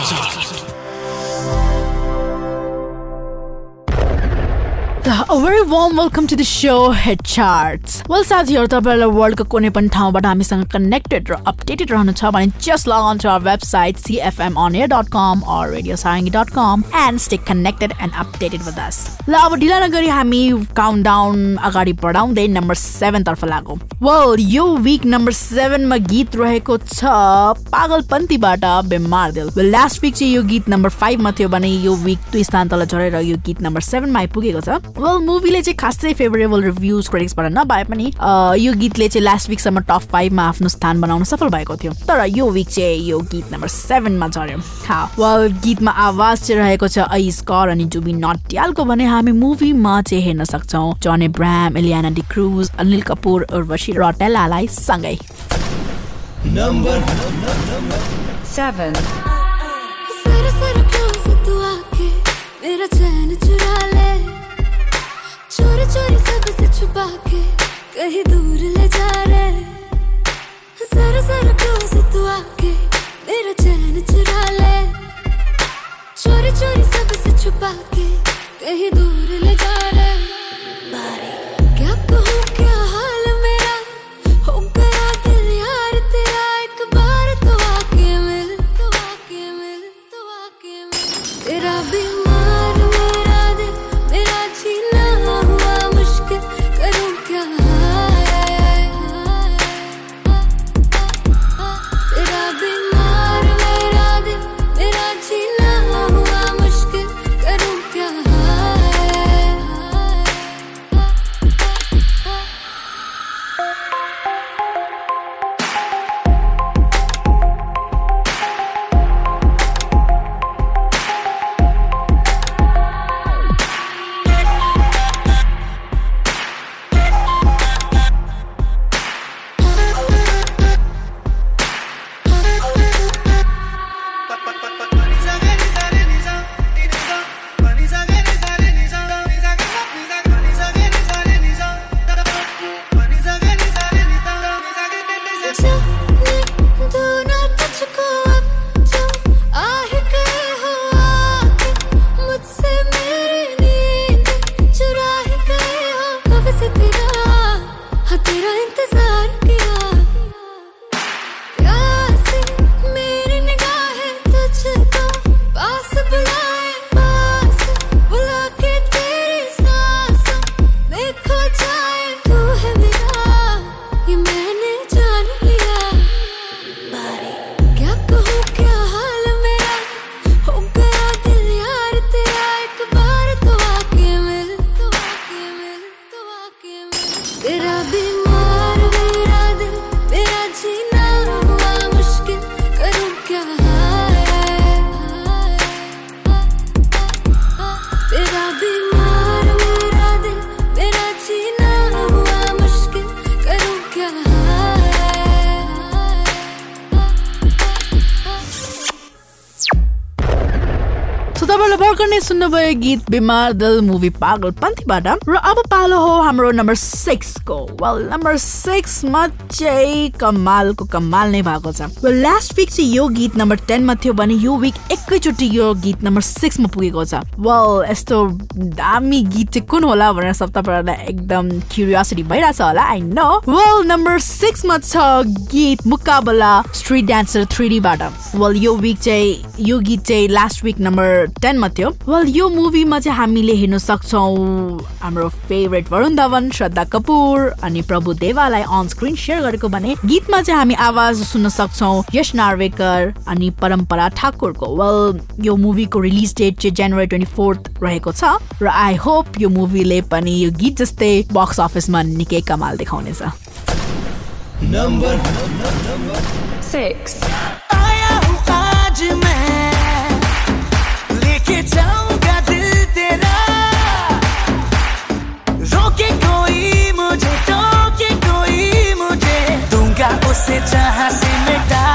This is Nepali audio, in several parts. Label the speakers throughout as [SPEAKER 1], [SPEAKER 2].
[SPEAKER 1] 下。下下下 A very warm welcome to the show Head Charts. Well, साथीहरू तपाईँहरूलाई वर्ल्डको कुनै पनि ठाउँबाट हामीसँग कनेक्टेड र अपडेटेड रहनु छ भने just log on to our website cfmonair.com or radiosarang.com and stay connected and updated with us. ल अब ढिला नगरी हामी काउन्ट डाउन अगाडि बढाउँदै नम्बर सेभेन तर्फ लागौँ वेल यो विक नम्बर सेभेनमा गीत रहेको छ पागलपन्थीबाट बेमार दिल लास्ट विक चाहिँ यो गीत नम्बर फाइभमा थियो भने यो विक दुई स्थान तल झरेर यो गीत नम्बर सेभेनमा आइपुगेको छ वेल मुभीले चाहिँ खासै फेभरेबल रिभ्युज क्रिटिक्सबाट नभए पनि यो गीतले चाहिँ लास्ट विकसम्म टप फाइभमा आफ्नो स्थान बनाउन सफल भएको थियो। तर यो विक चाहिँ यो गीत नम्बर सेभेनमा झऱ्यो। वेल गीतमा आवाज चाहिँ रहेको छ ऐस कर अनि जुबी नटियालको भने हामी मुभीमा चाहिँ हेर्न सक्छौँ। जन एब्राम एलियाना डिक्रुज अनिल कपुर उर्वशी रटेलालाई सँगै।
[SPEAKER 2] आके मेरा चैन चुरा चोरी चोरी सबसे छुपा के कहीं दूर ले जा रहे सर सर क्लोज तू आके मेरा चैन चुरा ले। चोरी चोरी सबसे छुपा के कहीं दूर ले जा रहे क्या कहूँ? Eid बिमार दिल
[SPEAKER 1] मुभी पागलपन्थीबाट र अब पालो हो हाम्रो नम्बर सिक्सको वेल नम्बर सिक्समा चाहिँ कमालको कमाल नै भएको छ वेल लास्ट विक चाहिँ यो गीत नम्बर टेनमा थियो भने यो विक एकैचोटि यो गीत नम्बर सिक्समा पुगेको छ वेल यस्तो दामी गीत चाहिँ कुन होला भनेर सब तपाईँहरूलाई एकदम क्युरियोसिटी भइरहेछ होला आई नो वेल नम्बर सिक्समा छ गीत मुकाबला स्ट्रिट डान्सर थ्री डीबाट वेल यो विक चाहिँ यो गीत चाहिँ लास्ट विक नम्बर टेनमा थियो वेल यो मुभीमा चाहिँ हामीले हेर्न सक्छौँ हाम्रो फेभरेट वरुण धवन श्रद्धा कपुर अनि प्रभु देवालाई अन स्क्रिन सेयर गरेको भने गीतमा चाहिँ हामी आवाज सुन्न सक्छौँ यश नार्वेकर अनि परम्परा ठाकुरको वेल यो मुभीको रिलिज डेट चाहिँ जनवरी ट्वेन्टी फोर्थ रहेको छ र आई होप यो मुभीले पनि यो गीत जस्तै बक्स अफिसमा निकै कमाल देखाउनेछ
[SPEAKER 3] number
[SPEAKER 4] Six.
[SPEAKER 5] आया हूँ आज मैं लेके जाऊंगा उसे जहां से मिटा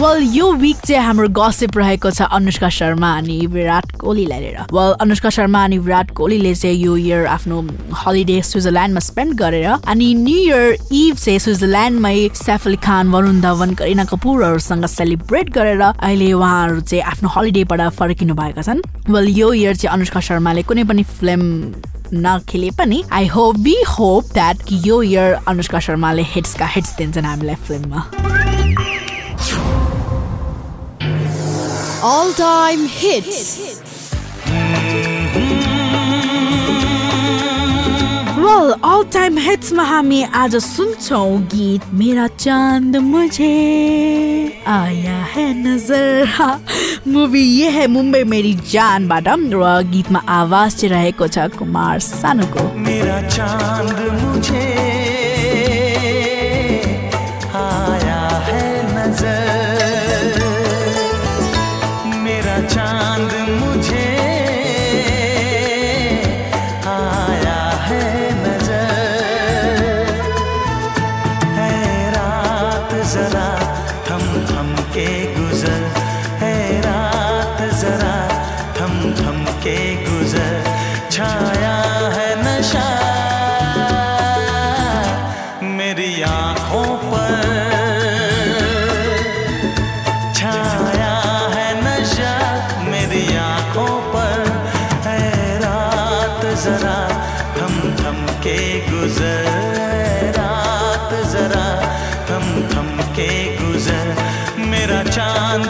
[SPEAKER 1] वेल यो विक चाहिँ हाम्रो गसिप रहेको छ अनुष्का शर्मा अनि विराट कोहलीलाई लिएर। वेल अनुष्का शर्मा अनि विराट कोहलीले चाहिँ यो इयर आफ्नो हलिडे स्विजरल्यान्डमा स्पेन्ड गरेर अनि न्यु इयर इभ चाहिँ स्विजरल्यान्डमै सैफ अली खान वरुण धवन करिना कपुरहरूसँग सेलिब्रेट गरेर अहिले उहाँहरू चाहिँ आफ्नो हलिडेबाट फर्किनु भएका छन्। वेल यो इयर चाहिँ अनुष्का शर्माले कुनै पनि फिल्म नखेले पनि I hope we hope that यो इयर अनुष्का शर्माले हिट्सका हिट्स दिन्छन् हामीलाई फिल्ममा।
[SPEAKER 2] All time hits.
[SPEAKER 1] Well all time हिट्समा हामी आज सुन्छौँ गीत मेरा चाँद मुझे आया है नज़र। मुभी ये है मुंबई मेरी जान जानबाट र गीतमा आवाज़ चाहिँ रहेको छ कुमार सानुको
[SPEAKER 5] मेरा चाँद मुझे जरा थम थम के गुजर रात जरा थम थम के गुजर मेरा चाँद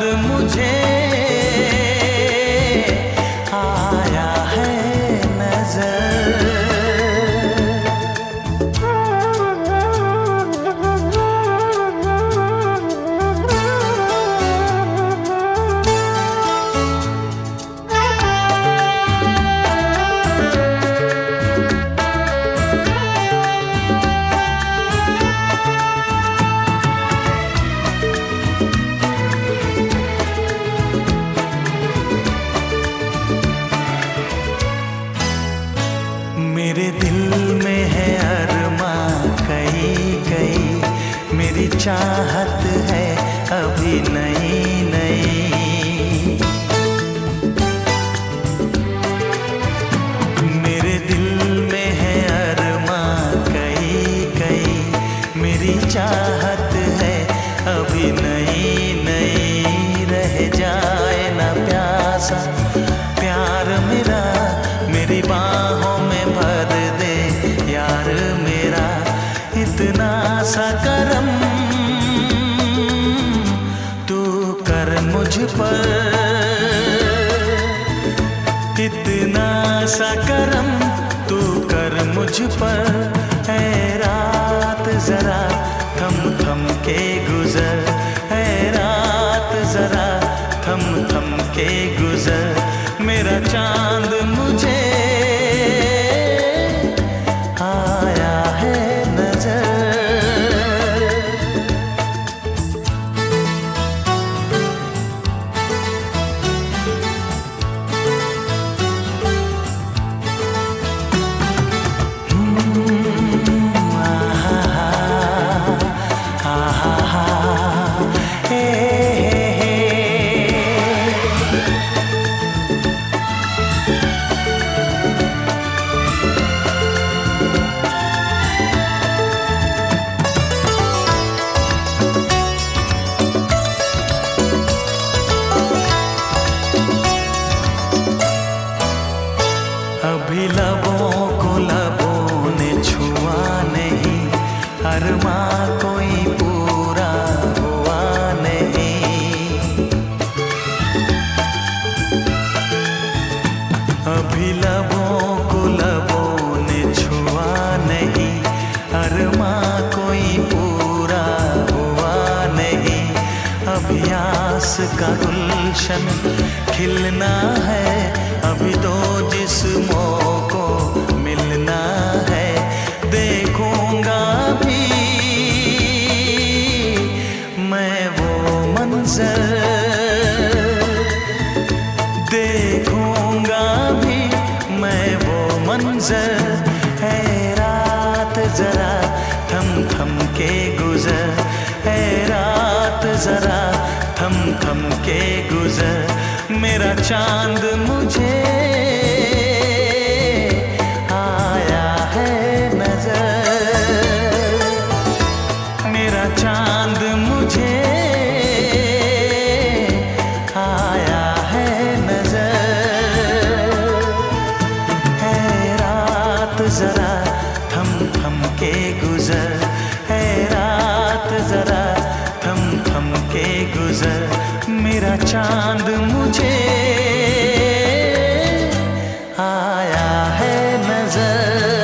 [SPEAKER 6] Moses.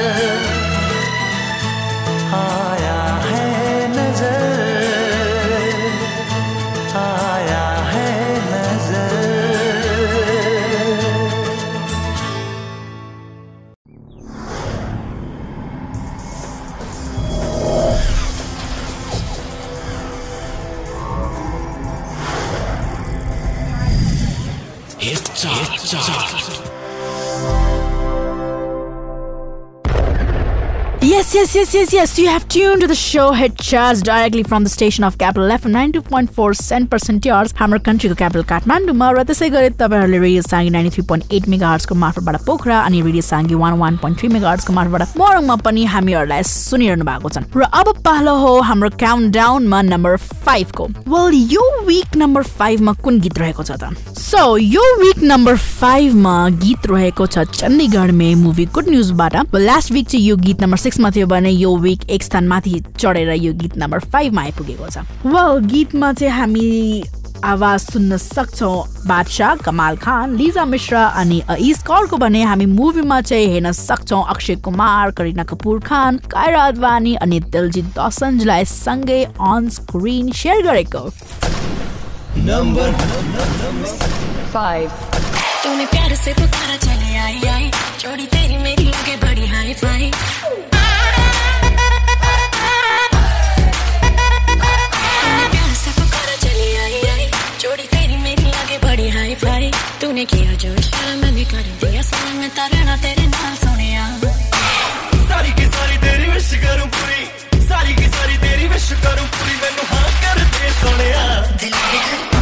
[SPEAKER 1] Yes, yes, yes, yes. You have tuned to the show. Hit Charts directly from the station of Capital FM 92.4 cent percent yours हाम्रो कन्ट्रीको र त्यसै गरी तपाईँहरूले radio Sangi ninety three point मार्फतबाट Pokhara अनि radio Sangi one one point मार्फतबाट मोरङमा पनि हामीहरूलाई सुनिरहनु भएको छन् र अब पालो हो हाम्रो काउन्ट डाउनमा नम्बर फाइभको वेल यो विक नम्बर फाइभमा कुन गीत रहेको छ त सो यो विक नम्बर फाइभमा गीत रहेको छ चण्डीगढ मे मुभी गुड न्युजबाट लास्ट विक चाहिँ यो गीत नम्बर सिक्समा थियो भने यो विक एक स्थान माथि चढेर यो गीत नम्बर फाइभमा आइपुगेको छ। वेल गीतमा चाहिँ हामी आवाज सुन्न सक्छौँ। बादशाह कमाल खान लिजा मिश्रा अनि इस कौरको भने हामी मुभीमा चाहिँ हेर्न सक्छौँ। अक्षय कुमार करिना कपुर खान कायरा अदवानी अनि दिलजित दोसन्जलाई सँगै अन स्क्रिन सेयर गरेको।
[SPEAKER 2] Five,
[SPEAKER 4] तूने प्यार से पुकारा चले आई आई जोड़ी तेरी मेरी लगे बड़ी हाई फाई बड़ी तूने किया जो शर्म मैंने कर दिया सारा। मैं तारा तेरे नाल सोनिया।
[SPEAKER 6] सारी की सारी तेरी विश करूँ पूरी। सारी की सारी तेरी विश करूँ पूरी। मैनू हाँ कर दे सोनिया।
[SPEAKER 4] दिल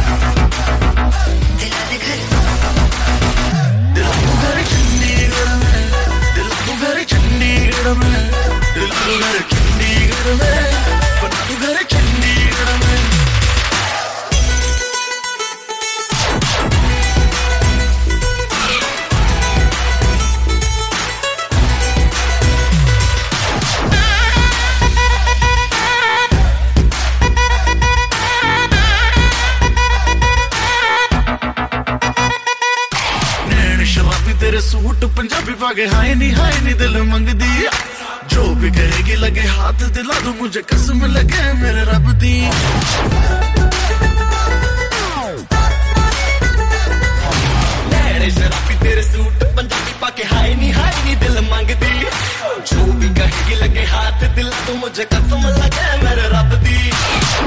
[SPEAKER 6] पागे हाय नी हाय नी, दिल मंगदी। जो भी करेगी लगे हाथ दिला दो, मुझे कसम लगे मेरे रब दी। शराबी तेरे सूट, पंजाबी पाके हाय नी हाय नी, दिल मंगदी। जो भी कहेगी लगे हाथ दिला दो, मुझे कसम लगे मेरे रब दी।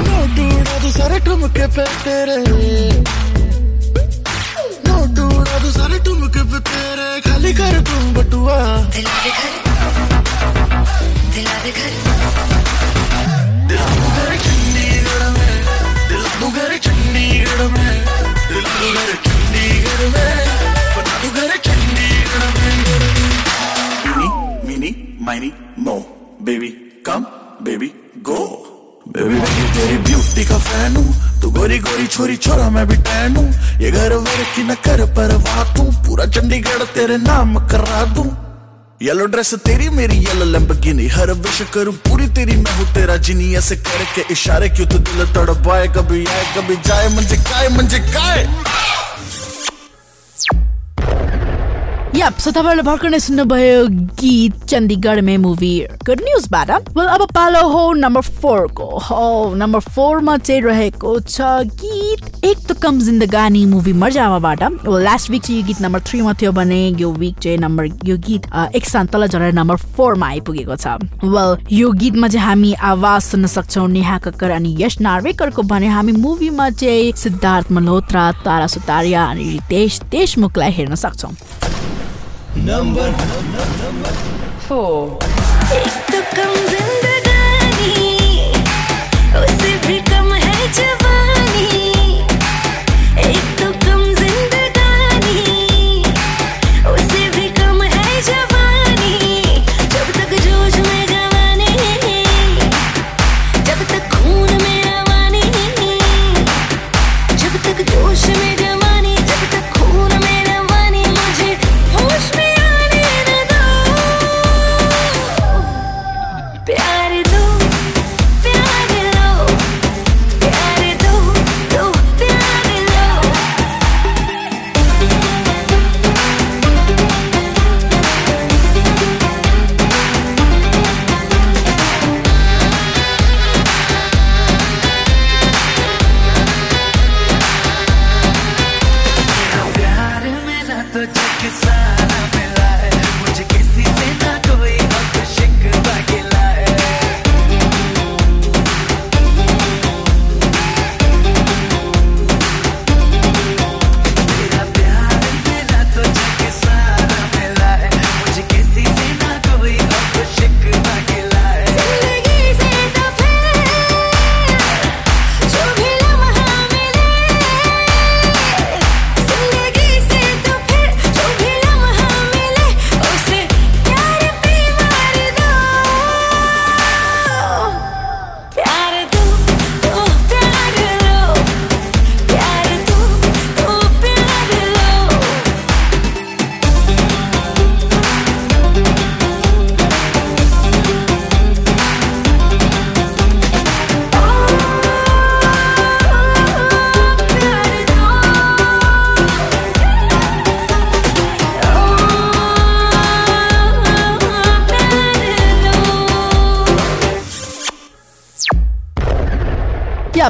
[SPEAKER 6] नोट दो सारे ठुमके पे तेरे। तेरे खाली कर तुम बटुआ।
[SPEAKER 4] दिल दे घर दिल दे घर
[SPEAKER 6] दिल घर चंडीगढ़ में, दिल घर चंडीगढ़ में, दिल घर चंडीगढ़ में तू घर चंडीगढ़ में। Mini mini, miney, no, baby, come, baby, go. Baby baby तेरी ब्यूटी का फ़ैन हूँ। तू गोरी गोरी छोरी छोरा, मैं भी टैन हूँ। ये घर वर की न कर पर तू। पूरा चंडीगढ़ तेरे नाम करा दू। येलो ड्रेस तेरी मेरी येलो लंबगिनी हर विश करू, पूरी तेरी मैं हूँ तेरा जिनी। ऐसे करके इशारे क्यों तू दिल तड़पाए? कभी आए, कभी जाए मंजे काय मंजे काय
[SPEAKER 1] या सो तपाईँहरूले भर्खर नै सुन्नुभयो गीत चण्डीगढमे मुभी गुड अब पालो हो नम्बर हो नम्बर रहेको छ गीत एक त कम जिन्दगानी लास्ट विक चाहिँ यो गीत नम्बर यो विक चाहिँ नम्बर एक आइपुगेको छ। यो गीतमा चाहिँ हामी आवाज सुन्न सक्छौँ नेहा कक्कर अनि यश नार्वेकरको भने हामी मुभीमा चाहिँ सिद्धार्थ मल्होत्रा तारा सुतारिया अनि रितेश देशमुखलाई हेर्न सक्छौँ।
[SPEAKER 7] number,
[SPEAKER 2] four.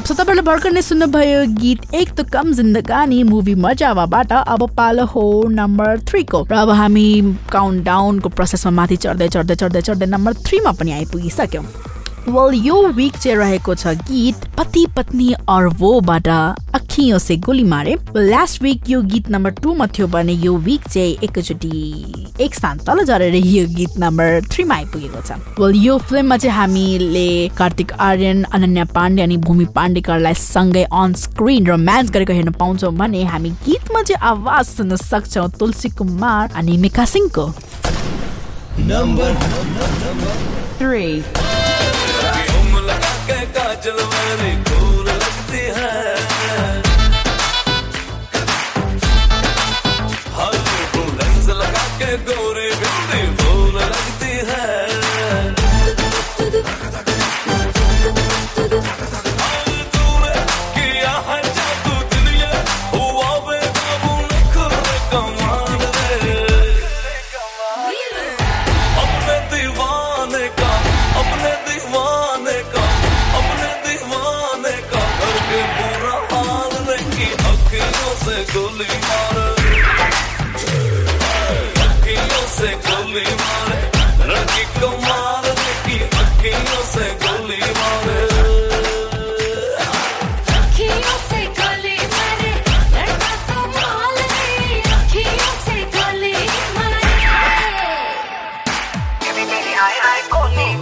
[SPEAKER 1] या तपाईँले भर्खर नै सुन्नुभयो गीत एक त कम जिन्दगानी मुभी मजावाबाट अब पालो हो नम्बर थ्रीको र अब हामी काउन्ट डाउनको प्रोसेसमा माथि चढ्दै चढ्दै चढ्दै चढ्दै नम्बर थ्रीमा पनि आइपुगिसक्यौँ। वेल यो विक चाहिँ रहेको छ गीत पति पत्नी और वोबाट अखियों से गोली मारे। लास्ट विक यो गीत नम्बर टूमा थियो भने यो विक चाहिँ एकैचोटि एक स्थान तल झरेर यो गीत नम्बर थ्रीमा आइपुगेको छ। वेल यो फिल्ममा चाहिँ हामीले कार्तिक आर्यन अनन्या पाण्डे अनि भूमि पाण्डेकरलाई सँगै अन स्क्रिन रोमान्स गरेको हेर्न पाउँछौँ भने हामी गीतमा चाहिँ आवाज सुन्न सक्छौँ तुलसी कुमार अनि मिका सिंहको।
[SPEAKER 8] लगा के काजल वाली गोर लगती है।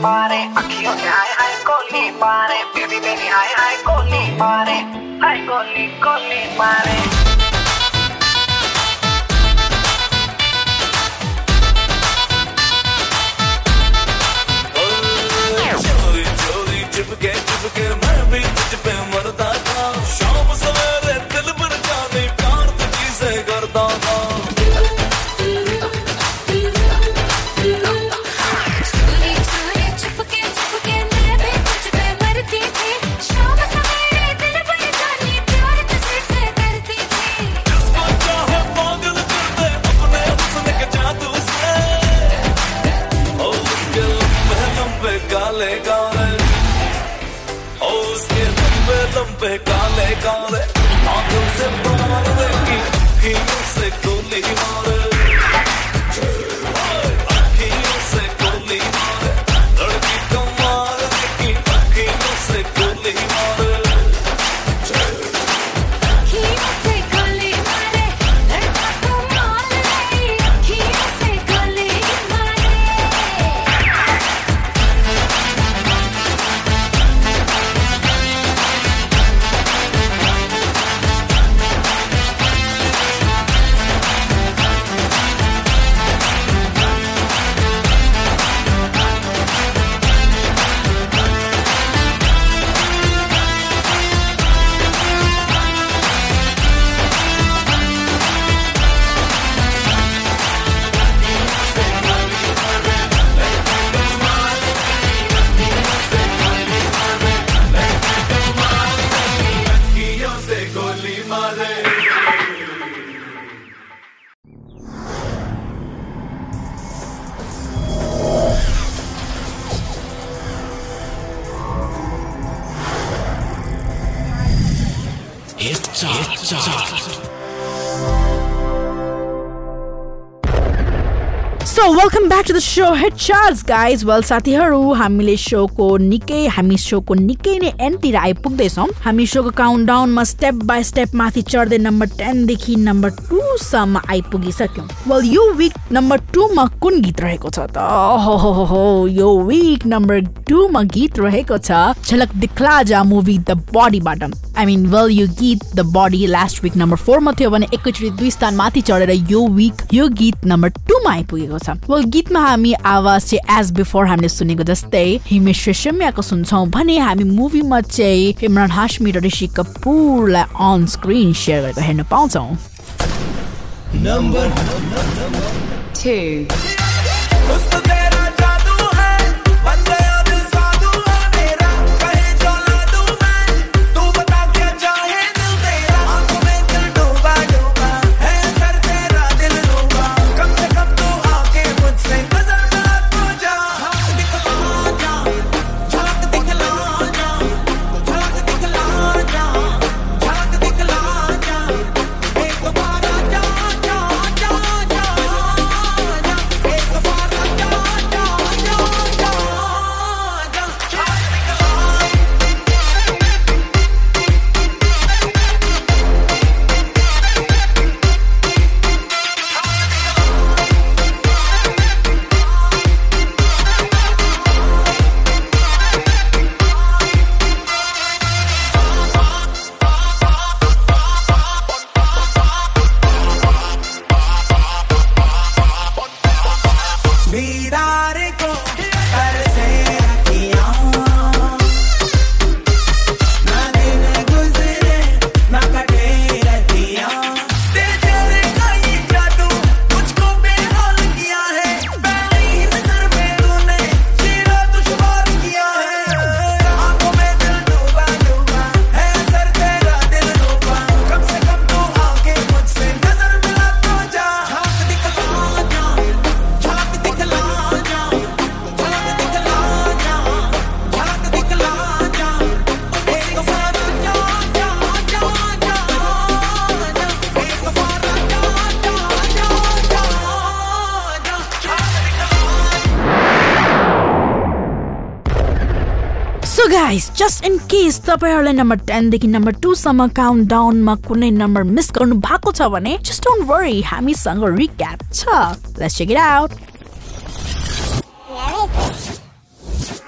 [SPEAKER 8] मारे अखियों से
[SPEAKER 9] हाय हाय, गोली मारे। बेबी बेबी, हाय हाय, गोली मारे। हाय, गोली गोली मारे।
[SPEAKER 8] चोरी चोरी, चिपके मैं भी पे मरता
[SPEAKER 1] so welcome back to the show head charge guys well साथीहरू हामीले सोको निकै हामी सोको निकै नै एन्डतिर आइपुग्दैछौँ। हामी सोको काउन्ट डाउनमा स्टेप बाई स्टेप माथि चढ्दै नम्बर टेनदेखि नम्बर टूसम्म आइपुगिसक्यौँ। वेल यो विक नम्बर टूमा कुन गीत रहेको छ त? हो हो यो विक नम्बर टूमा गीत रहेको छ झलक दिखला जा मुभी द बडीबाट आई मिन वेल यो गीत the body last week number फोरमा थियो भने एकैचोटि दुई स्थान माथि चढेर यो विक यो गीत नम्बर टूमा आइपुगेको छ। वेल गीतमा हामी आवाज चाहिँ एज बिफोर हामीले सुनेको जस्तै हिमेश रेशमियाको सुन्छौँ भने हामी मुभीमा चाहिँ इमरान हाशमी र ऋषि कपुरलाई अन स्क्रिन सेयर गरेको हेर्न पाउँछौँ।
[SPEAKER 3] Number
[SPEAKER 1] इन केस तपाईँहरूले नम्बर टेनदेखि नम्बर टूसम्म काउन्ट डाउनमा कुनै नम्बर मिस गर्नु भएको छ भने जस्ट डोन्ट वरी हामीसँग रिक्याप छ let's check it out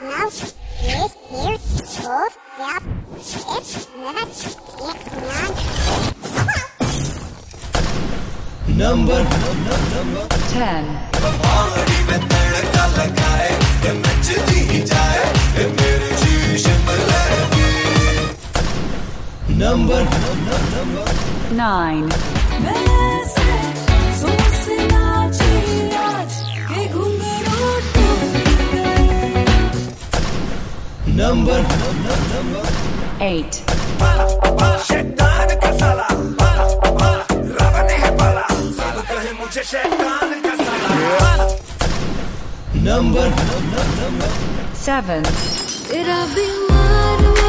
[SPEAKER 10] Now, yes, here, both, yeah, it's never, yeah,
[SPEAKER 3] number
[SPEAKER 4] 10,
[SPEAKER 3] number
[SPEAKER 4] 9,
[SPEAKER 3] number
[SPEAKER 4] 8,
[SPEAKER 3] number
[SPEAKER 4] 7,
[SPEAKER 2] तेरा बीमार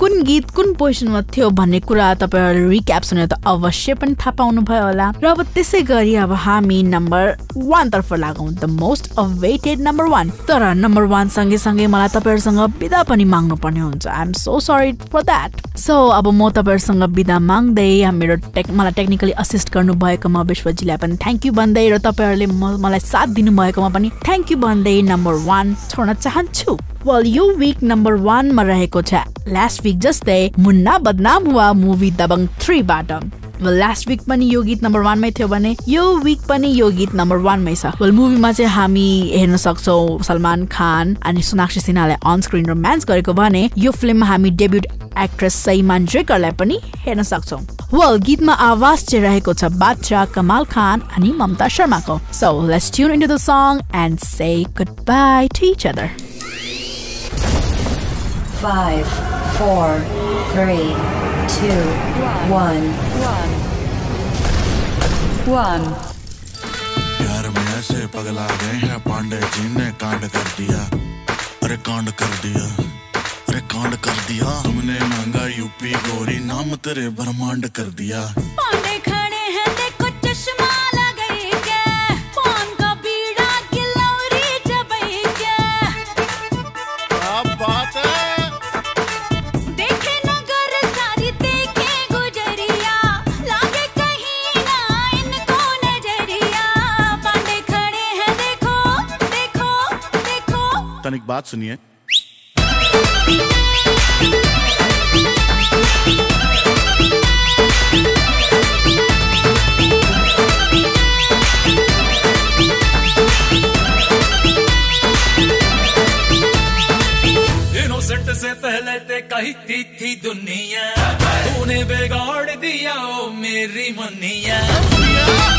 [SPEAKER 1] कुन गीत कुन पोजिसनमा थियो भन्ने कुरा तपाईँहरूले रिक्याप सुनेर त अवश्य पनि थाहा पाउनु भयो होला। र अब त्यसै गरी अब हामी नम्बर वान तर्फ लागौँ the most awaited number one तर नम्बर वान सँगै सँगै मलाई तपाईँहरूसँग बिदा पनि माग्नु पर्ने हुन्छ। I'm so sorry for that so अब म तपाईँहरूसँग बिदा माग्दै मेरो टेक मलाई टेक्निकली असिस्ट गर्नु भएकोमा विश्वजीलाई पनि थ्याङ्क यू भन्दै र तपाईँहरूले मलाई साथ दिनुभएकोमा पनि थ्याङ्क यू भन्दै नम्बर वान छोड्न चाहन्छु। वेल यो विक नम्बर वानमा रहेको छ. लास्ट विक जस्तै मुन्ना बदनाम हुआ मुभी दबङ थ्रीबाट वेल लास्ट विक पनि यो गीत नम्बर वानमै थियो भने यो विक पनि यो गीत नम्बर वानमै छ. वेल मुभीमा चाहिँ हामी हेर्न सक्छौँ सलमान खान अनि सोनाक्षी सिन्हाले अन स्क्रिन रोमान्स गरेको भने यो फिल्ममा हामी डेब्युट एक्ट्रेस सैमान ड्रेकरलाई पनि हेर्न सक्छौँ. वेल गीतमा आवाज चाहिँ रहेको छ बादशाह कमाल खान अनि ममता शर्माको. So let's tune into the song and say goodbye to each other
[SPEAKER 11] 5, 4, 3, 2, 1.
[SPEAKER 4] 1,
[SPEAKER 5] प्यार में ऐसे पगला गए हैं पांडे जी ने कांड कर दिया। अरे कांड कर दिया। अरे कांड कर दिया। तुमने मांगा यूपी गोरी नाम तेरे ब्रह्मांड कर दिया। बात सुनिए
[SPEAKER 12] इनोसेंट से पहले ते कही थी थी दुनिया। तूने बिगाड़ दिया, ओ मेरी मुनिया।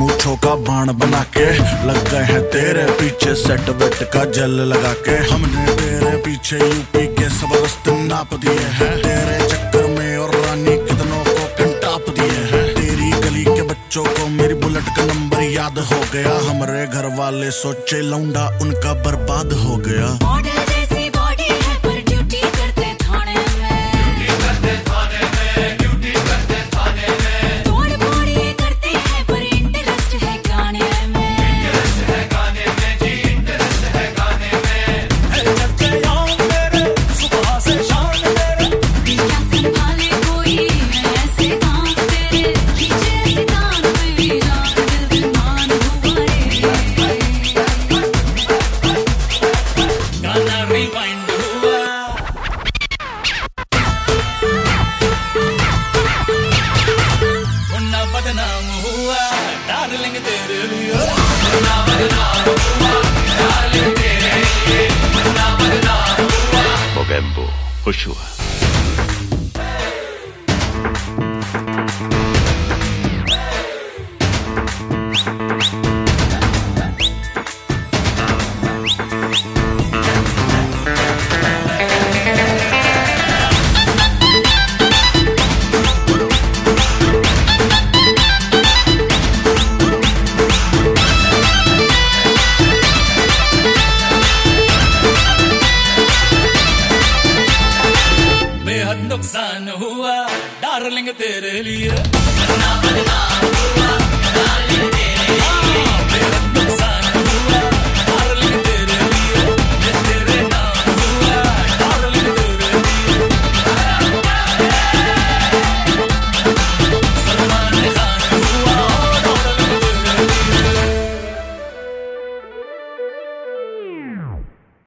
[SPEAKER 6] मूछों का बाण बना के लग गए हैं तेरे पीछे सेट वेट का जल लगा के। हमने तेरे पीछे यूपी के सब रस्ते नाप दिए हैं। तेरे चक्कर में और रानी कितनों को कंटाप दिए हैं। तेरी गली के बच्चों को मेरी बुलेट का नंबर याद हो गया। हमारे घर वाले सोचे लौंडा उनका बर्बाद हो गया।
[SPEAKER 12] for sure.